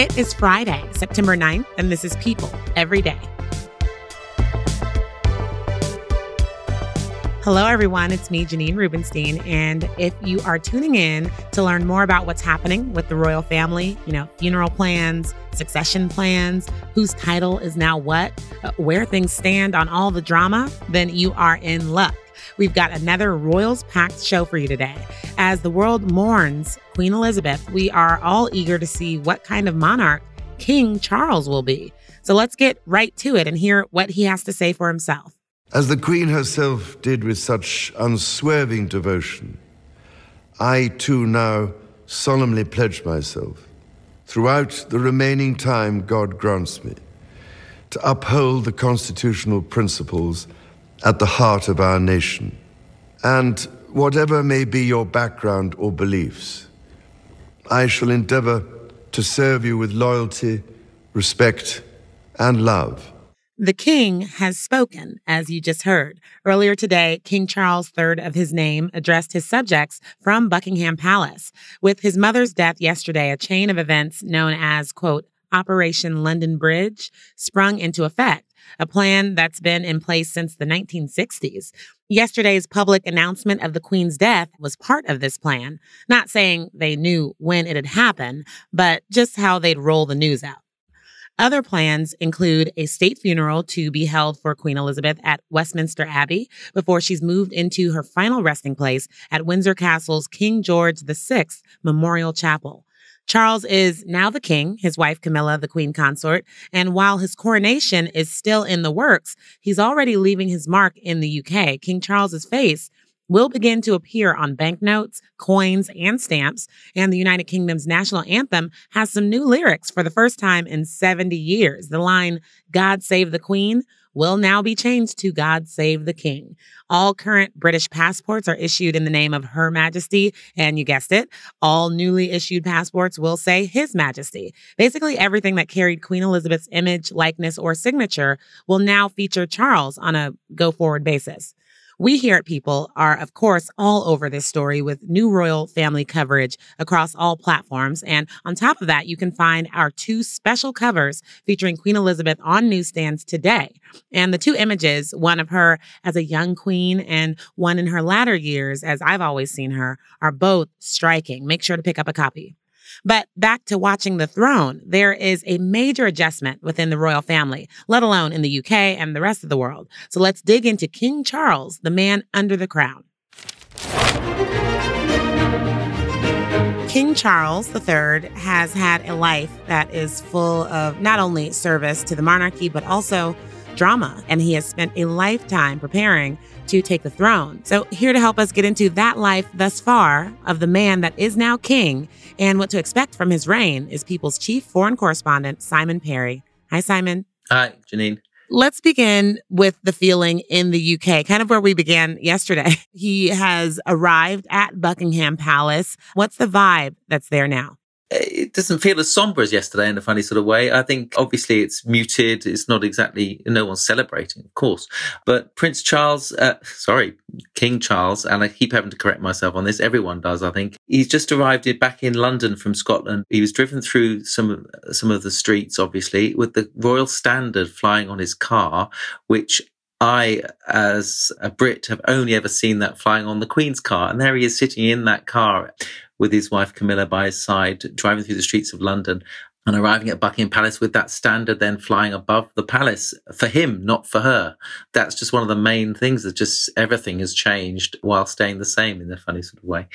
It is Friday, September 9th, and this is People Every Day. Hello, everyone. It's me, Janine Rubenstein. And if you are tuning in to learn more about what's happening with the royal family, you know, funeral plans, succession plans, whose title is now what, uh, where things stand on all the drama, then you are in luck. We've got another Royals packed show for you today. As the world mourns Queen Elizabeth, we are all eager to see what kind of monarch King Charles will be. So let's get right to it and hear what he has to say for himself. As the Queen herself did with such unswerving devotion, I too now solemnly pledge myself, throughout the remaining time God grants me, to uphold the constitutional principles at the heart of our nation. And whatever may be your background or beliefs, I shall endeavor to serve you with loyalty, respect, and love. The king has spoken, as you just heard. Earlier today, King Charles III of his name addressed his subjects from Buckingham Palace. With his mother's death yesterday, a chain of events known as, quote, Operation London Bridge sprung into effect a plan that's been in place since the 1960s. Yesterday's public announcement of the Queen's death was part of this plan, not saying they knew when it had happened, but just how they'd roll the news out. Other plans include a state funeral to be held for Queen Elizabeth at Westminster Abbey before she's moved into her final resting place at Windsor Castle's King George VI Memorial Chapel. Charles is now the king, his wife Camilla, the queen consort. And while his coronation is still in the works, he's already leaving his mark in the UK. King Charles's face will begin to appear on banknotes, coins, and stamps. And the United Kingdom's national anthem has some new lyrics for the first time in 70 years. The line, God Save the Queen, will now be changed to God Save the King. All current British passports are issued in the name of Her Majesty. And you guessed it, all newly issued passports will say His Majesty. Basically, everything that carried Queen Elizabeth's image, likeness, or signature will now feature Charles on a go forward basis. We here at People are, of course, all over this story with new royal family coverage across all platforms. And on top of that, you can find our two special covers featuring Queen Elizabeth on newsstands today. And the two images, one of her as a young queen and one in her latter years, as I've always seen her, are both striking. Make sure to pick up a copy. But back to watching the throne, there is a major adjustment within the royal family, let alone in the UK and the rest of the world. So let's dig into King Charles, the man under the crown. King Charles III has had a life that is full of not only service to the monarchy, but also drama. And he has spent a lifetime preparing to take the throne. So, here to help us get into that life thus far of the man that is now king and what to expect from his reign is People's chief foreign correspondent, Simon Perry. Hi, Simon. Hi, Janine. Let's begin with the feeling in the UK, kind of where we began yesterday. He has arrived at Buckingham Palace. What's the vibe that's there now? It doesn't feel as somber as yesterday in a funny sort of way. I think obviously it's muted. It's not exactly, no one's celebrating, of course. But Prince Charles, uh, sorry, King Charles, and I keep having to correct myself on this. Everyone does, I think. He's just arrived back in London from Scotland. He was driven through some, some of the streets, obviously, with the Royal Standard flying on his car, which I, as a Brit, have only ever seen that flying on the Queen's car. And there he is sitting in that car with his wife Camilla by his side, driving through the streets of London and arriving at Buckingham Palace with that standard then flying above the palace for him, not for her. That's just one of the main things that just everything has changed while staying the same in a funny sort of way.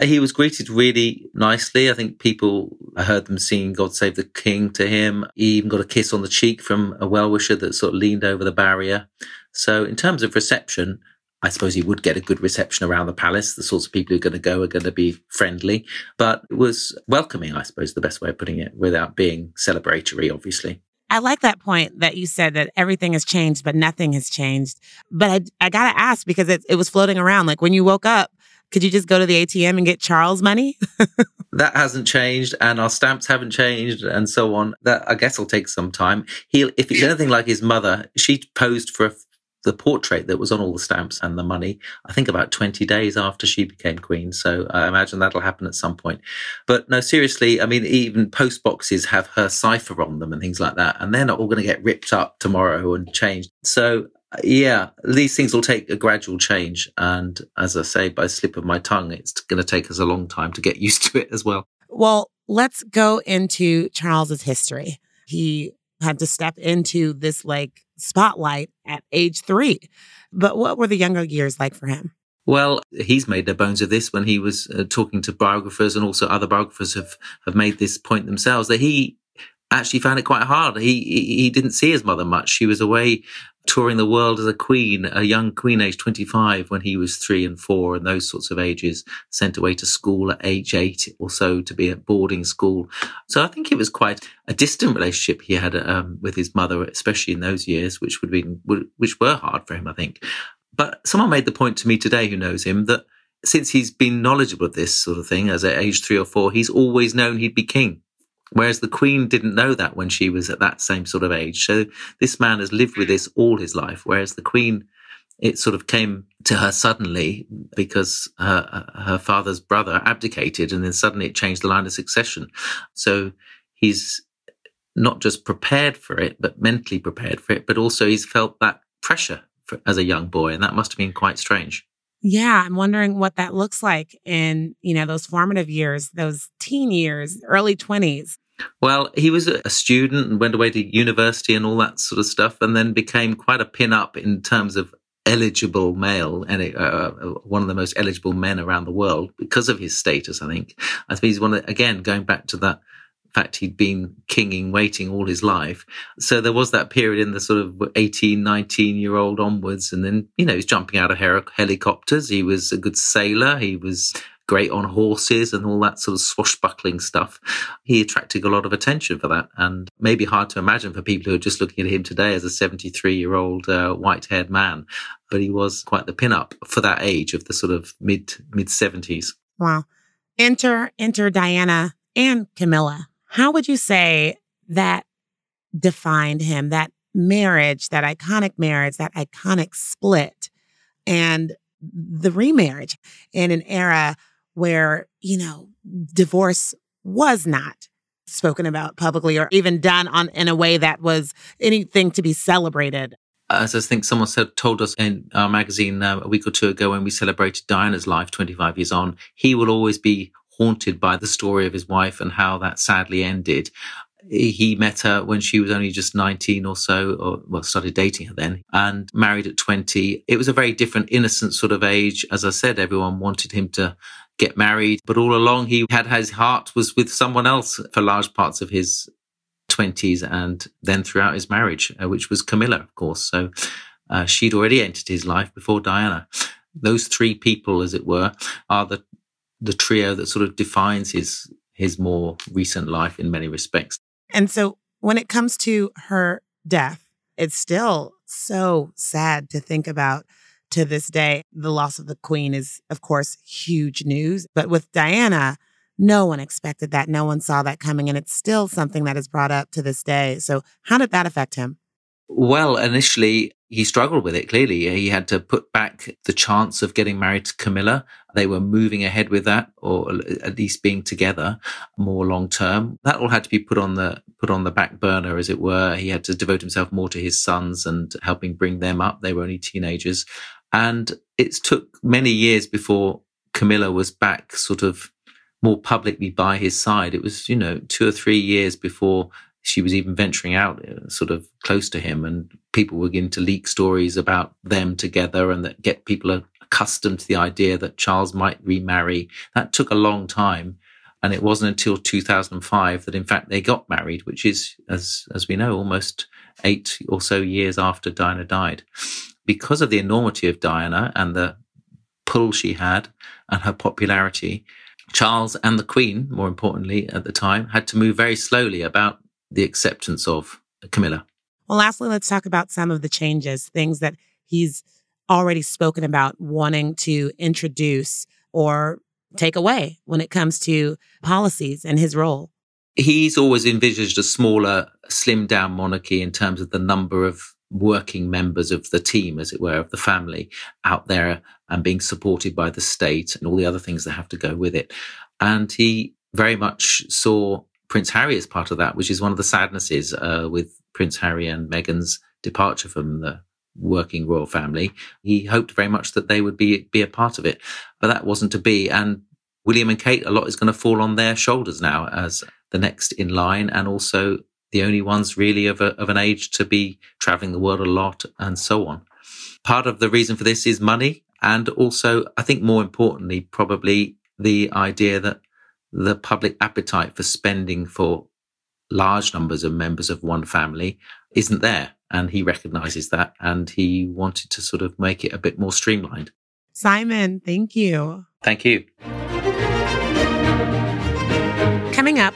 He was greeted really nicely. I think people, I heard them singing God Save the King to him. He even got a kiss on the cheek from a well wisher that sort of leaned over the barrier. So in terms of reception, I suppose he would get a good reception around the palace. The sorts of people who are going to go are going to be friendly, but it was welcoming, I suppose, the best way of putting it, without being celebratory, obviously. I like that point that you said that everything has changed, but nothing has changed. But I, I got to ask because it, it was floating around. Like when you woke up, could you just go to the ATM and get Charles money? that hasn't changed, and our stamps haven't changed, and so on. That I guess will take some time. He'll, if he's anything like his mother, she posed for a the portrait that was on all the stamps and the money, I think about 20 days after she became queen. So I imagine that'll happen at some point. But no, seriously, I mean, even post boxes have her cipher on them and things like that. And they're not all going to get ripped up tomorrow and changed. So yeah, these things will take a gradual change. And as I say, by slip of my tongue, it's going to take us a long time to get used to it as well. Well, let's go into Charles's history. He had to step into this like spotlight at age three. But what were the younger years like for him? Well, he's made no bones of this when he was uh, talking to biographers, and also other biographers have, have made this point themselves that he actually found it quite hard. He, he, he didn't see his mother much. She was away touring the world as a queen, a young queen, age 25, when he was three and four, and those sorts of ages, sent away to school at age eight or so to be at boarding school. So I think it was quite a distant relationship he had um, with his mother, especially in those years, which would be which were hard for him, I think. But someone made the point to me today who knows him that since he's been knowledgeable of this sort of thing as at age three or four, he's always known he'd be king. Whereas the Queen didn't know that when she was at that same sort of age. So this man has lived with this all his life. Whereas the Queen, it sort of came to her suddenly because her, her father's brother abdicated and then suddenly it changed the line of succession. So he's not just prepared for it, but mentally prepared for it, but also he's felt that pressure for, as a young boy. And that must have been quite strange. Yeah, I'm wondering what that looks like in, you know, those formative years, those teen years, early 20s. Well, he was a student and went away to university and all that sort of stuff, and then became quite a pin up in terms of eligible male and uh, uh, one of the most eligible men around the world because of his status. I think. I think he's one of, again going back to that fact he'd been kinging waiting all his life. So there was that period in the sort of 18, 19 year old onwards. And then, you know, he's jumping out of helicopters. He was a good sailor. He was great on horses and all that sort of swashbuckling stuff. He attracted a lot of attention for that and maybe hard to imagine for people who are just looking at him today as a 73 year old uh, white haired man. But he was quite the pin up for that age of the sort of mid, mid 70s. Wow. Enter, enter Diana and Camilla. How would you say that defined him, that marriage, that iconic marriage, that iconic split, and the remarriage in an era where, you know, divorce was not spoken about publicly or even done on in a way that was anything to be celebrated. As I think someone said, told us in our magazine uh, a week or two ago when we celebrated Diana's life 25 years on, he will always be haunted by the story of his wife and how that sadly ended. He met her when she was only just 19 or so, or well, started dating her then and married at 20. It was a very different, innocent sort of age. As I said, everyone wanted him to get married, but all along he had his heart was with someone else for large parts of his 20s and then throughout his marriage, uh, which was Camilla, of course. So uh, she'd already entered his life before Diana. Those three people, as it were, are the the trio that sort of defines his his more recent life in many respects. And so when it comes to her death, it's still so sad to think about to this day. The loss of the queen is, of course, huge news. But with Diana, no one expected that. No one saw that coming. And it's still something that is brought up to this day. So, how did that affect him? Well, initially, he struggled with it. Clearly, he had to put back the chance of getting married to Camilla. They were moving ahead with that, or at least being together more long term. That all had to be put on the put on the back burner, as it were. He had to devote himself more to his sons and helping bring them up. They were only teenagers, and it took many years before Camilla was back, sort of more publicly by his side. It was, you know, two or three years before she was even venturing out uh, sort of close to him and people were beginning to leak stories about them together and that get people accustomed to the idea that Charles might remarry. That took a long time. And it wasn't until 2005 that in fact they got married, which is, as, as we know, almost eight or so years after Diana died. because of the enormity of Diana and the pull she had and her popularity, Charles and the Queen, more importantly at the time, had to move very slowly about the acceptance of Camilla. Well, lastly, let's talk about some of the changes, things that he's already spoken about wanting to introduce or take away when it comes to policies and his role. He's always envisaged a smaller, slimmed down monarchy in terms of the number of working members of the team, as it were, of the family out there and being supported by the state and all the other things that have to go with it. And he very much saw Prince Harry is part of that, which is one of the sadnesses uh, with Prince Harry and Meghan's departure from the working royal family. He hoped very much that they would be be a part of it, but that wasn't to be. And William and Kate, a lot is going to fall on their shoulders now as the next in line, and also the only ones really of, a, of an age to be traveling the world a lot and so on. Part of the reason for this is money. And also, I think more importantly, probably the idea that the public appetite for spending for large numbers of members of one family isn't there. And he recognizes that and he wanted to sort of make it a bit more streamlined. Simon, thank you. Thank you.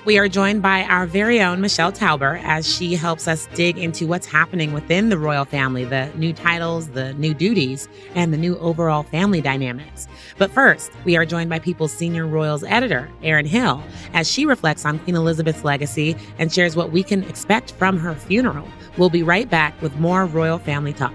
We are joined by our very own Michelle Tauber as she helps us dig into what's happening within the royal family, the new titles, the new duties, and the new overall family dynamics. But first, we are joined by People's senior royals editor, Erin Hill, as she reflects on Queen Elizabeth's legacy and shares what we can expect from her funeral. We'll be right back with more royal family talk.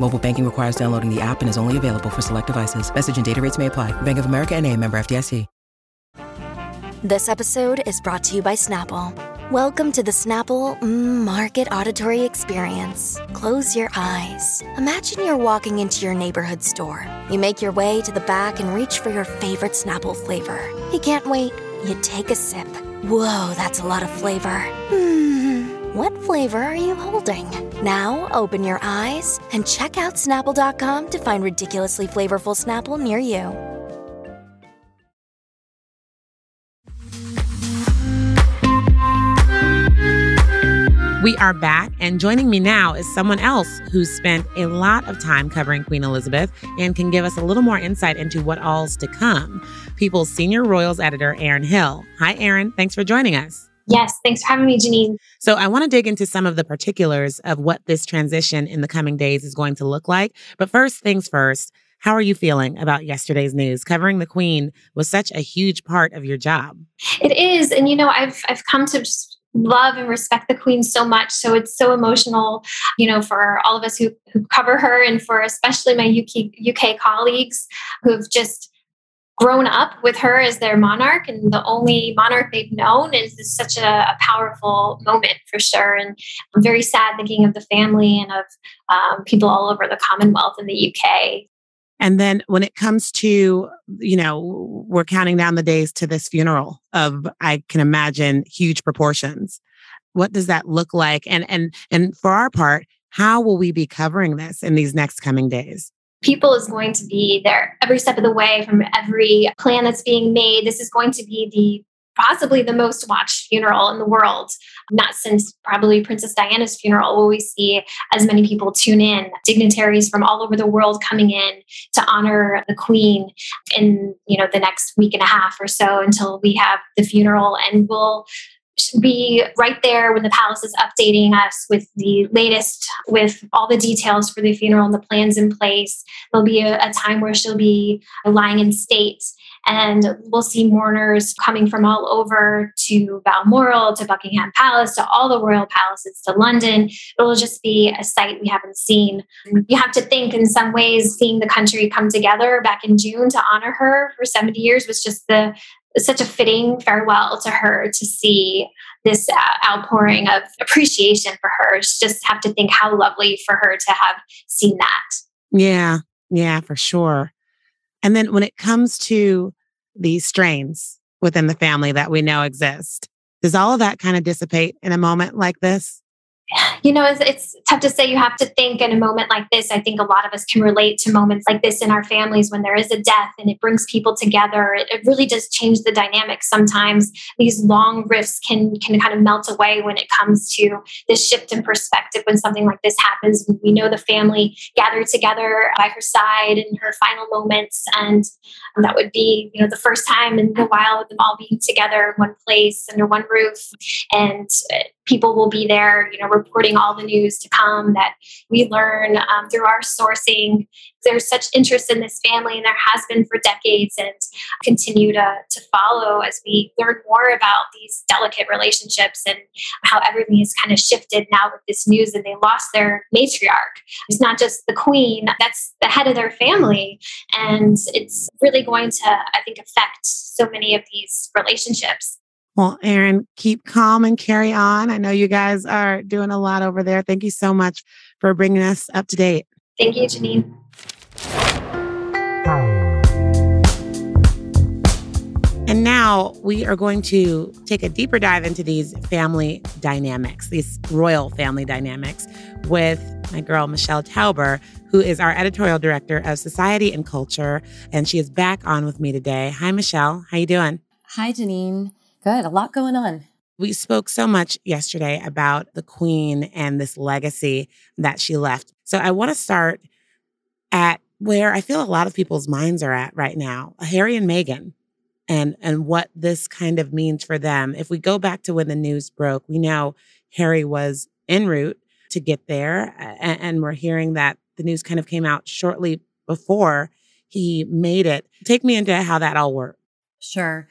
Mobile banking requires downloading the app and is only available for select devices. Message and data rates may apply. Bank of America and a member FDIC. This episode is brought to you by Snapple. Welcome to the Snapple mm, Market Auditory Experience. Close your eyes. Imagine you're walking into your neighborhood store. You make your way to the back and reach for your favorite Snapple flavor. You can't wait. You take a sip. Whoa, that's a lot of flavor. Hmm, what flavor are you holding? Now open your eyes and check out Snapple.com to find ridiculously flavorful Snapple near you. We are back, and joining me now is someone else who's spent a lot of time covering Queen Elizabeth and can give us a little more insight into what all's to come. People's senior royals editor, Erin Hill. Hi, Erin. Thanks for joining us. Yes, thanks for having me, Janine. So, I want to dig into some of the particulars of what this transition in the coming days is going to look like. But first things first, how are you feeling about yesterday's news? Covering the Queen was such a huge part of your job. It is. And, you know, I've, I've come to just love and respect the queen so much so it's so emotional you know for all of us who, who cover her and for especially my UK, UK colleagues who've just grown up with her as their monarch and the only monarch they've known is, is such a, a, powerful moment for sure and i'm very sad thinking of the family and of um, people all over the commonwealth in the uk and then when it comes to, you know, we're counting down the days to this funeral of, I can imagine, huge proportions. What does that look like? And and and for our part, how will we be covering this in these next coming days? People is going to be there every step of the way from every plan that's being made. This is going to be the possibly the most watched funeral in the world. Not since probably Princess Diana's funeral will we see as many people tune in. Dignitaries from all over the world coming in to honor the Queen in you know the next week and a half or so until we have the funeral, and we'll be right there when the palace is updating us with the latest, with all the details for the funeral and the plans in place. There'll be a, a time where she'll be lying in state and we'll see mourners coming from all over to Balmoral, to Buckingham Palace, to all the royal palaces, to London. It'll just be a sight we haven't seen. You have to think, in some ways, seeing the country come together back in June to honor her for 70 years was just the such a fitting farewell to her to see this uh, outpouring of appreciation for her. Just have to think how lovely for her to have seen that. Yeah, yeah, for sure. And then when it comes to these strains within the family that we know exist, does all of that kind of dissipate in a moment like this? You know, it's, it's, tough to say. You have to think in a moment like this. I think a lot of us can relate to moments like this in our families when there is a death and it brings people together. It, it really does change the dynamic. Sometimes these long rifts can can kind of melt away when it comes to this shift in perspective when something like this happens. We know the family gathered together by her side in her final moments, and that would be you know the first time in a while them all being together in one place under one roof, and people will be there, you know, reporting all the news to come that we learn um, through our sourcing. There's such interest in this family, and there has been for decades, and continue to, to follow as we learn more about these delicate relationships and how everything has kind of shifted now with this news that they lost their matriarch. It's not just the queen, that's the head of their family. And it's really going to, I think, affect so many of these relationships. Well, Erin, keep calm and carry on. I know you guys are doing a lot over there. Thank you so much for bringing us up to date. Thank you, Janine. And now we are going to take a deeper dive into these family dynamics, these royal family dynamics, with my girl, Michelle Tauber, who is our editorial director of Society and Culture. And she is back on with me today. Hi, Michelle. How you doing? Hi, Janine. Good. A lot going on. We spoke so much yesterday about the queen and this legacy that she left. So I want to start at where I feel a lot of people's minds are at right now Harry and Meghan and and what this kind of means for them. If we go back to when the news broke, we know Harry was en route to get there and, and we're hearing that the news kind of came out shortly before he made it. Take me into how that all worked. Sure.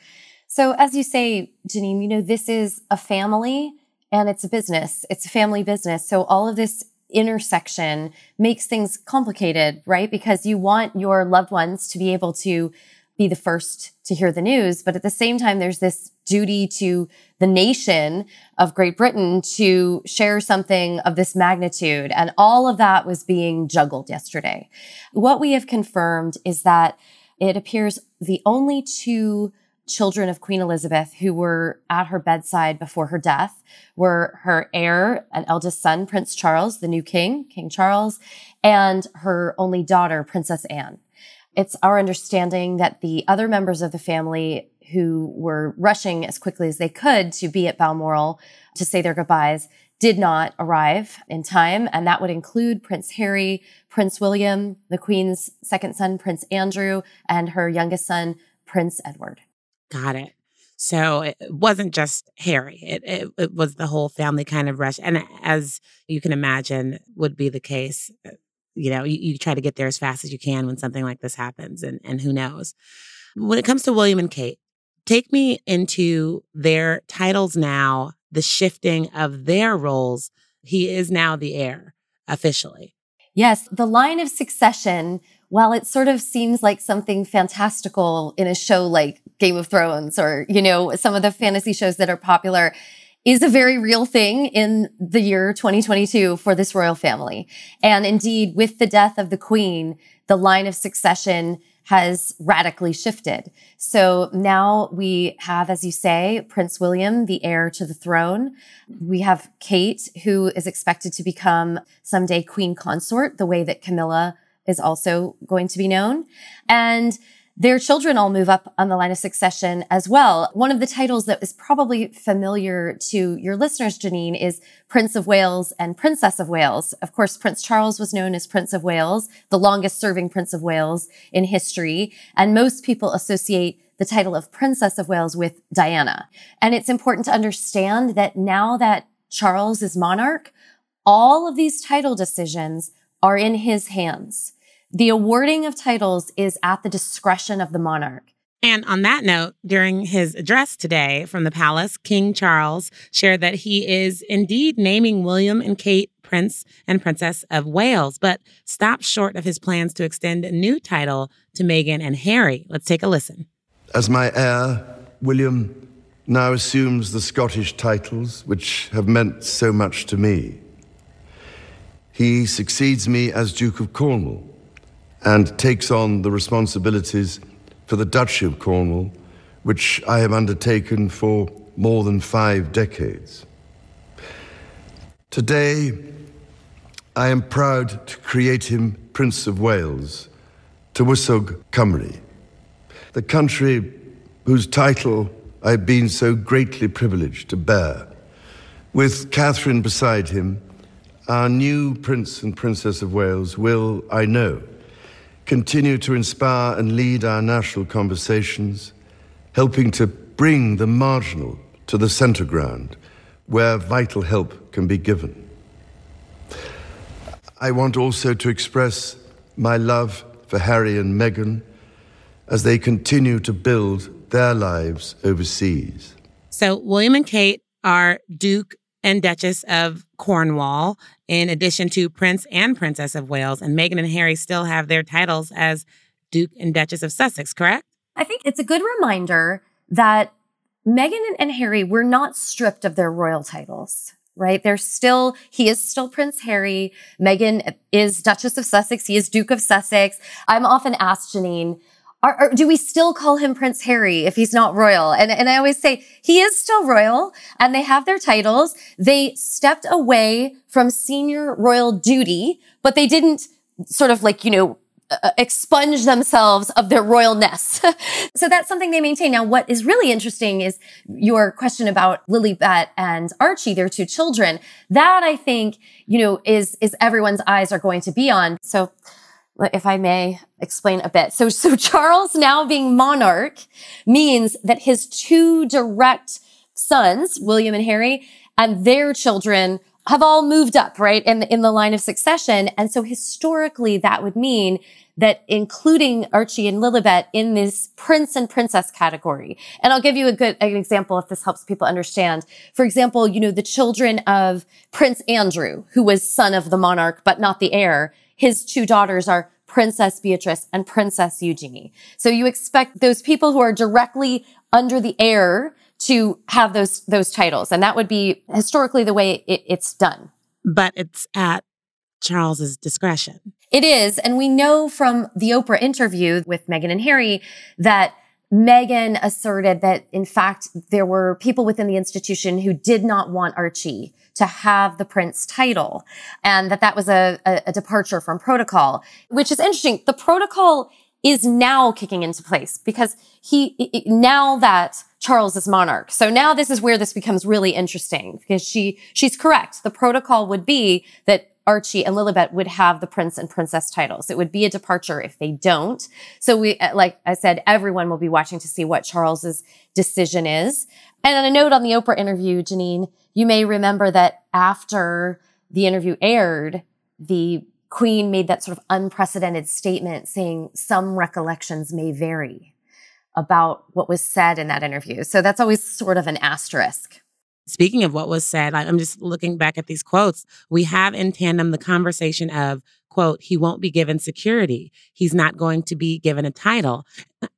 So, as you say, Janine, you know, this is a family and it's a business, it's a family business. So, all of this intersection makes things complicated, right? Because you want your loved ones to be able to be the first to hear the news. But at the same time, there's this duty to the nation of Great Britain to share something of this magnitude. And all of that was being juggled yesterday. What we have confirmed is that it appears the only two children of Queen Elizabeth who were at her bedside before her death were her heir and eldest son, Prince Charles, the new king, King Charles, and her only daughter, Princess Anne. It's our understanding that the other members of the family who were rushing as quickly as they could to be at Balmoral to say their goodbyes did not arrive in time. And that would include Prince Harry, Prince William, the Queen's second son, Prince Andrew, and her youngest son, Prince Edward. Got it. So it wasn't just Harry. It, it, it was the whole family kind of rush. And as you can imagine would be the case, uh, you know, you, you try to get there as fast as you can when something like this happens and, and who knows. When it comes to William and Kate, take me into their titles now, the shifting of their roles. He is now the heir officially. Yes, the line of succession while it sort of seems like something fantastical in a show like Game of Thrones or, you know, some of the fantasy shows that are popular, is a very real thing in the year 2022 for this royal family. And indeed, with the death of the queen, the line of succession has radically shifted. So now we have, as you say, Prince William, the heir to the throne. We have Kate, who is expected to become someday queen consort, the way that Camilla is also going to be known. And their children all move up on the line of succession as well. One of the titles that is probably familiar to your listeners, Janine, is Prince of Wales and Princess of Wales. Of course, Prince Charles was known as Prince of Wales, the longest serving Prince of Wales in history. And most people associate the title of Princess of Wales with Diana. And it's important to understand that now that Charles is monarch, all of these title decisions are in his hands. The awarding of titles is at the discretion of the monarch. And on that note, during his address today from the palace, King Charles shared that he is indeed naming William and Kate Prince and Princess of Wales, but stopped short of his plans to extend a new title to Meghan and Harry. Let's take a listen. As my heir William now assumes the Scottish titles which have meant so much to me. He succeeds me as Duke of Cornwall and takes on the responsibilities for the Duchy of Cornwall, which I have undertaken for more than five decades. Today, I am proud to create him Prince of Wales, Tywysog Cymru, the country whose title I've been so greatly privileged to bear. With Catherine beside him, our new Prince and Princess of Wales will, I know, continue to inspire and lead our national conversations, helping to bring the marginal to the centre ground where vital help can be given. I want also to express my love for Harry and Meghan as they continue to build their lives overseas. So, William and Kate are Duke and Duchess of Cornwall, in addition to Prince and Princess of Wales. And Meghan and Harry still have their titles as Duke and Duchess of Sussex, correct? I think it's a good reminder that Meghan and Harry were not stripped of their royal titles right? They're still, he is still Prince Harry. Meghan is Duchess of Sussex. He is Duke of Sussex. I'm often asked, Janine, are, are, do we still call him Prince Harry if he's not royal? And, and I always say he is still royal and they have their titles. They stepped away from senior royal duty, but they didn't sort of like, you know, uh, expunge themselves of their royalness. so that's something they maintain. Now, what is really interesting is your question about Lilibet and Archie, their two children. That I think, you know, is, is everyone's eyes are going to be on. So if I may explain a bit. So, so Charles now being monarch means that his two direct sons, William and Harry, and their children have all moved up, right? In the, in the line of succession. And so historically, that would mean that including Archie and Lilibet in this prince and princess category. And I'll give you a good an example if this helps people understand. For example, you know, the children of Prince Andrew, who was son of the monarch, but not the heir, his two daughters are Princess Beatrice and Princess Eugenie. So you expect those people who are directly under the heir to have those those titles, and that would be historically the way it, it's done. But it's at Charles's discretion. It is, and we know from the Oprah interview with Meghan and Harry that Meghan asserted that, in fact, there were people within the institution who did not want Archie to have the prince title and that that was a, a, a departure from protocol, which is interesting. The protocol is now kicking into place because he, now that Charles is monarch. So now this is where this becomes really interesting because she, she's correct. The protocol would be that Archie and Lilibet would have the prince and princess titles. It would be a departure if they don't. So we, uh, like I said, everyone will be watching to see what Charles's decision is. And on a note on the Oprah interview, Janine, you may remember that after the interview aired, the Queen made that sort of unprecedented statement saying some recollections may vary about what was said in that interview. So that's always sort of an asterisk. Speaking of what was said, I'm just looking back at these quotes. We have in tandem the conversation of, quote, he won't be given security. He's not going to be given a title.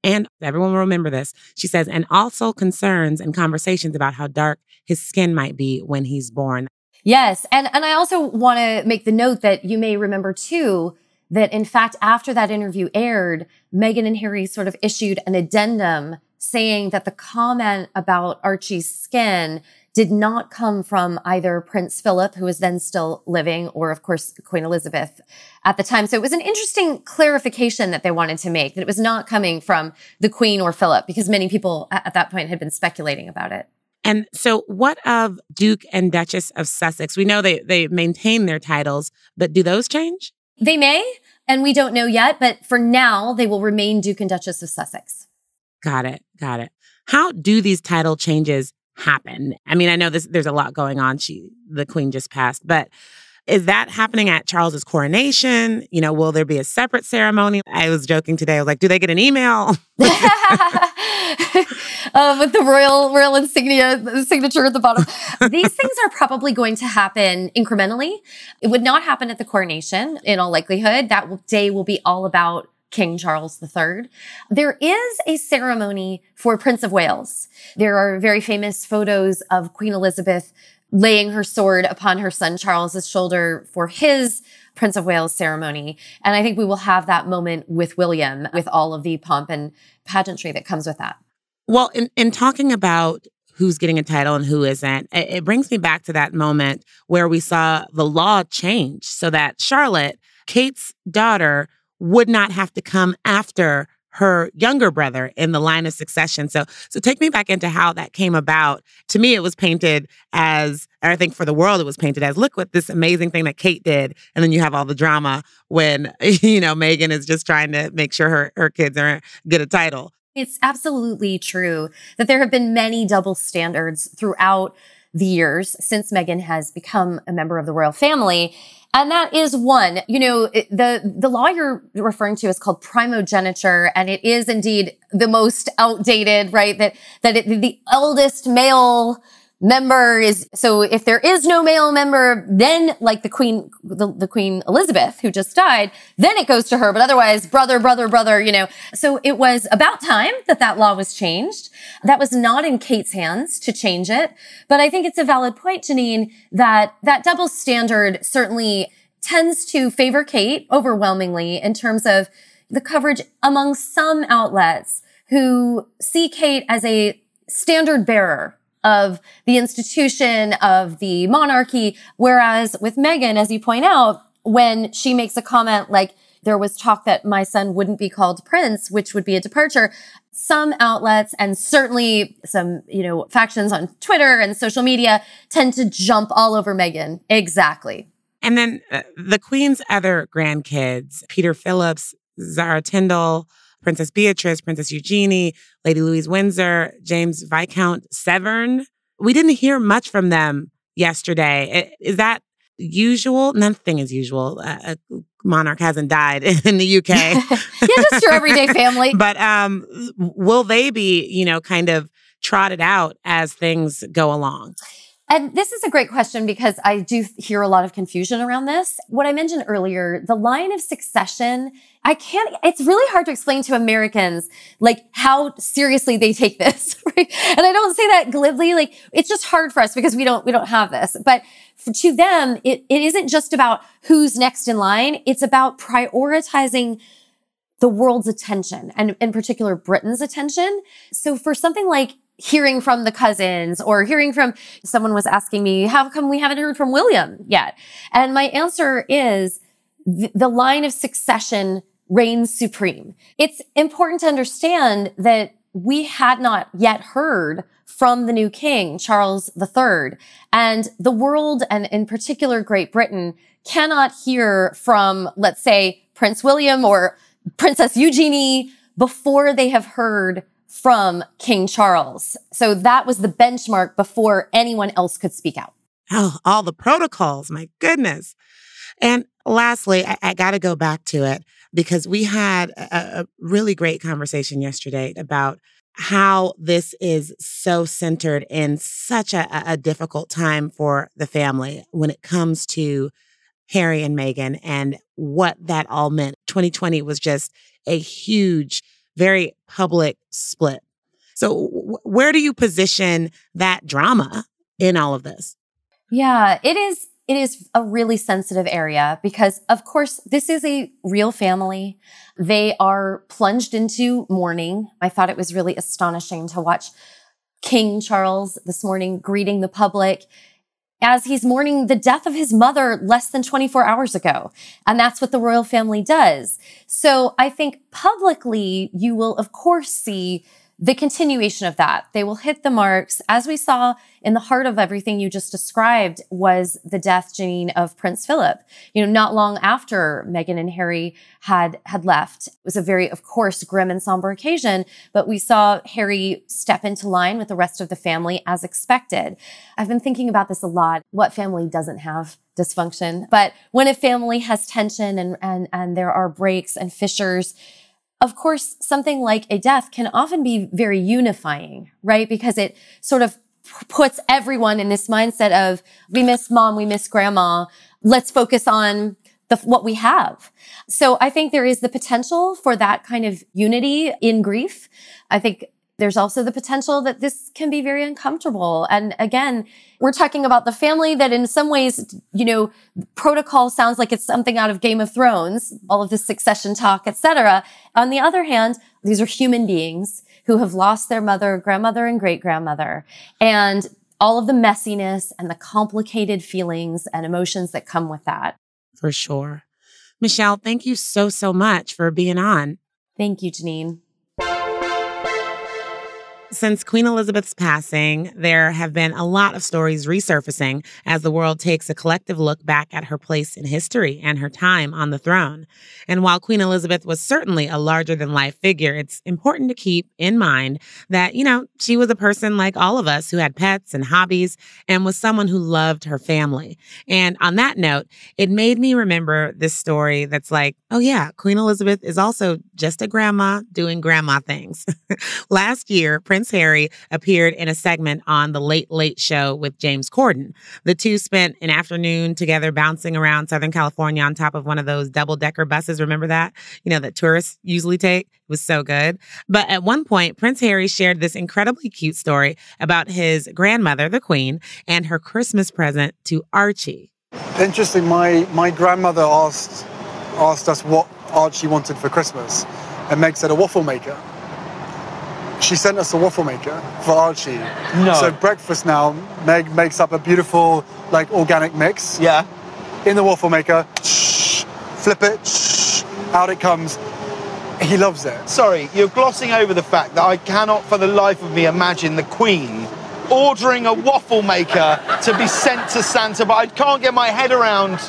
And everyone will remember this. She says, and also concerns and conversations about how dark his skin might be when he's born. Yes. And, and I also want to make the note that you may remember too, that in fact, after that interview aired, Meghan and Harry sort of issued an addendum saying that the comment about Archie's skin did not come from either Prince Philip, who was then still living, or of course, Queen Elizabeth at the time. So it was an interesting clarification that they wanted to make that it was not coming from the Queen or Philip, because many people at that point had been speculating about it. And so, what of Duke and Duchess of Sussex? We know they, they maintain their titles, but do those change? They may, and we don't know yet, but for now, they will remain Duke and Duchess of Sussex. Got it. Got it. How do these title changes happen? I mean, I know this, there's a lot going on. She, the queen just passed, but is that happening at Charles's coronation? You know, will there be a separate ceremony? I was joking today. I was like, do they get an email? uh, with the royal royal insignia signature at the bottom. These things are probably going to happen incrementally. It would not happen at the coronation in all likelihood. That day will be all about King Charles III. There is a ceremony for Prince of Wales. There are very famous photos of Queen Elizabeth laying her sword upon her son Charles's shoulder for his Prince of Wales ceremony. And I think we will have that moment with William with all of the pomp and pageantry that comes with that. Well, in, in talking about who's getting a title and who isn't, it, it brings me back to that moment where we saw the law change so that Charlotte, Kate's daughter, would not have to come after her younger brother in the line of succession. So, so take me back into how that came about. To me, it was painted as, I think for the world, it was painted as, look what this amazing thing that Kate did. And then you have all the drama when, you know, Meghan is just trying to make sure her, her kids are get a title. It's absolutely true that there have been many double standards throughout the years since Meghan has become a member of the royal family. And that is one, you know, the, the law you're referring to is called primogeniture. And it is indeed the most outdated, right? That, that it, the eldest male member is so if there is no male member then like the queen the, the, queen elizabeth who just died then it goes to her but otherwise brother brother brother you know. So it was about time that that law was changed. That was not in kate's hands to change it. But i think it's a valid point janine that that double standard certainly tends to favor kate overwhelmingly in terms of the coverage among some outlets who see kate as a standard bearer of the institution of the monarchy. Whereas with Meghan, as you point out, when she makes a comment like, there was talk that my son wouldn't be called prince, which would be a departure. Some outlets and certainly some, you know, factions on Twitter and social media tend to jump all over Meghan. Exactly. And then uh, the Queen's other grandkids, Peter Phillips, Zara Tindall, Princess Beatrice, Princess Eugenie, Lady Louise Windsor, James Viscount Severn. We didn't hear much from them yesterday. Is that usual? Nothing is usual. a monarch hasn't died in the UK. yeah, just your everyday family. but um, will they be, you know, kind of trotted out as things go along? And this is a great question because I do hear a lot of confusion around this. What I mentioned earlier, the line of succession, I can't, it's really hard to explain to Americans, like how seriously they take this, right? And I don't say that glibly, like it's just hard for us because we don't, we don't have this. But to them, it, it isn't just about who's next in line. It's about prioritizing the world's attention and in particular Britain's attention. So for something like hearing from the cousins or hearing from someone was asking me, how come we haven't heard from William yet? And my answer is th- the line of succession reigns supreme. It's important to understand that we had not yet heard from the new king, Charles III. And the world, and in particular Great Britain, cannot hear from, let's say, Prince William or Princess Eugenie before they have heard from King Charles. So that was the benchmark before anyone else could speak out. Oh, all the protocols, my goodness. And lastly, I, I got to go back to it because we had a, a really great conversation yesterday about how this is so centered in such a, a, difficult time for the family when it comes to Harry and Meghan and what that all meant. 2020 was just a huge very public split. So, where do you position that drama in all of this? Yeah, it is. It is a really sensitive area because, of course, this is a real family. They are plunged into mourning. I thought it was really astonishing to watch King Charles this morning greeting the public as he's mourning the death of his mother less than 24 hours ago. And that's what the royal family does. So I think publicly, you will of course see the continuation of that. They will hit the marks. As we saw in the heart of everything you just described was the death, Janine, of Prince Philip. You know, not long after Meghan and Harry had, had left. It was a very, of course, grim and somber occasion, but we saw Harry step into line with the rest of the family as expected. I've been thinking about this a lot. What family doesn't have dysfunction? But when a family has tension and, and, and there are breaks and fissures, of course, something like a death can often be very unifying, right? Because it sort of puts everyone in this mindset of we miss mom, we miss grandma. Let's focus on the, what we have. So I think there is the potential for that kind of unity in grief. I think there's also the potential that this can be very uncomfortable. And again, we're talking about the family that in some ways, you know, protocol sounds like it's something out of Game of Thrones, all of this succession talk, etc. On the other hand, these are human beings who have lost their mother, grandmother, and great grandmother. And all of the messiness and the complicated feelings and emotions that come with that. For sure. Michelle, thank you so, so much for being on. Thank you, Janine. Since Queen Elizabeth's passing, there have been a lot of stories resurfacing as the world takes a collective look back at her place in history and her time on the throne. And while Queen Elizabeth was certainly a larger than life figure, it's important to keep in mind that, you know, she was a person like all of us who had pets and hobbies and was someone who loved her family. And on that note, it made me remember this story that's like, oh yeah, Queen Elizabeth is also just a grandma doing grandma things. Last year, Prince Prince Harry appeared in a segment on The Late Late Show with James Corden. The two spent an afternoon together bouncing around Southern California on top of one of those double decker buses. Remember that? You know, that tourists usually take? It was so good. But at one point, Prince Harry shared this incredibly cute story about his grandmother, the Queen, and her Christmas present to Archie. Interesting. My, my grandmother asked, asked us what Archie wanted for Christmas, and Meg said a waffle maker she sent us a waffle maker for Archie. No. So breakfast now, Meg makes up a beautiful like organic mix. Yeah. In the waffle maker, shh, flip it, shh, out it comes. He loves it. Sorry, you're glossing over the fact that I cannot for the life of me imagine the Queen ordering a waffle maker to be sent to Santa, but I can't get my head around.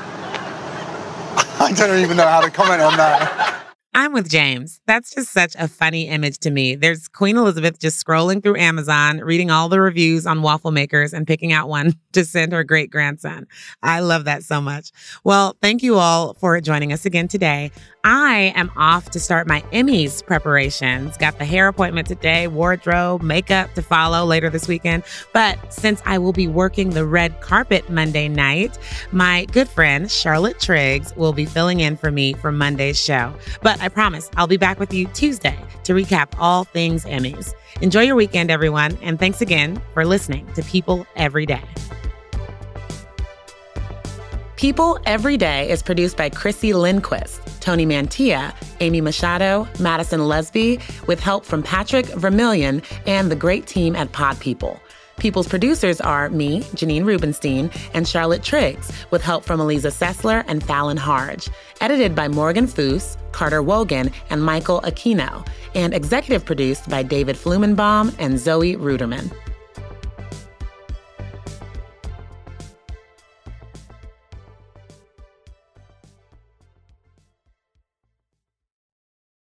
I don't even know how to comment on that. I'm with James. That's just such a funny image to me. There's Queen Elizabeth just scrolling through Amazon, reading all the reviews on waffle makers and picking out one to send her great grandson. I love that so much. Well, thank you all for joining us again today. I am off to start my Emmys preparations. Got the hair appointment today, wardrobe, makeup to follow later this weekend. But since I will be working the red carpet Monday night, my good friend Charlotte Triggs will be filling in for me for Monday's show. But I promise I'll be back with you Tuesday to recap all things Emmys. Enjoy your weekend, everyone, and thanks again for listening to People Every Day. People Every Day is produced by Chrissy Lindquist, Tony Mantilla, Amy Machado, Madison Lesby, with help from Patrick Vermillion and the great team at Pod People. People's producers are me, Janine Rubenstein, and Charlotte Triggs, with help from Eliza Sessler and Fallon Harge. Edited by Morgan Foose, Carter Wogan, and Michael Aquino. And executive produced by David Flumenbaum and Zoe Ruderman.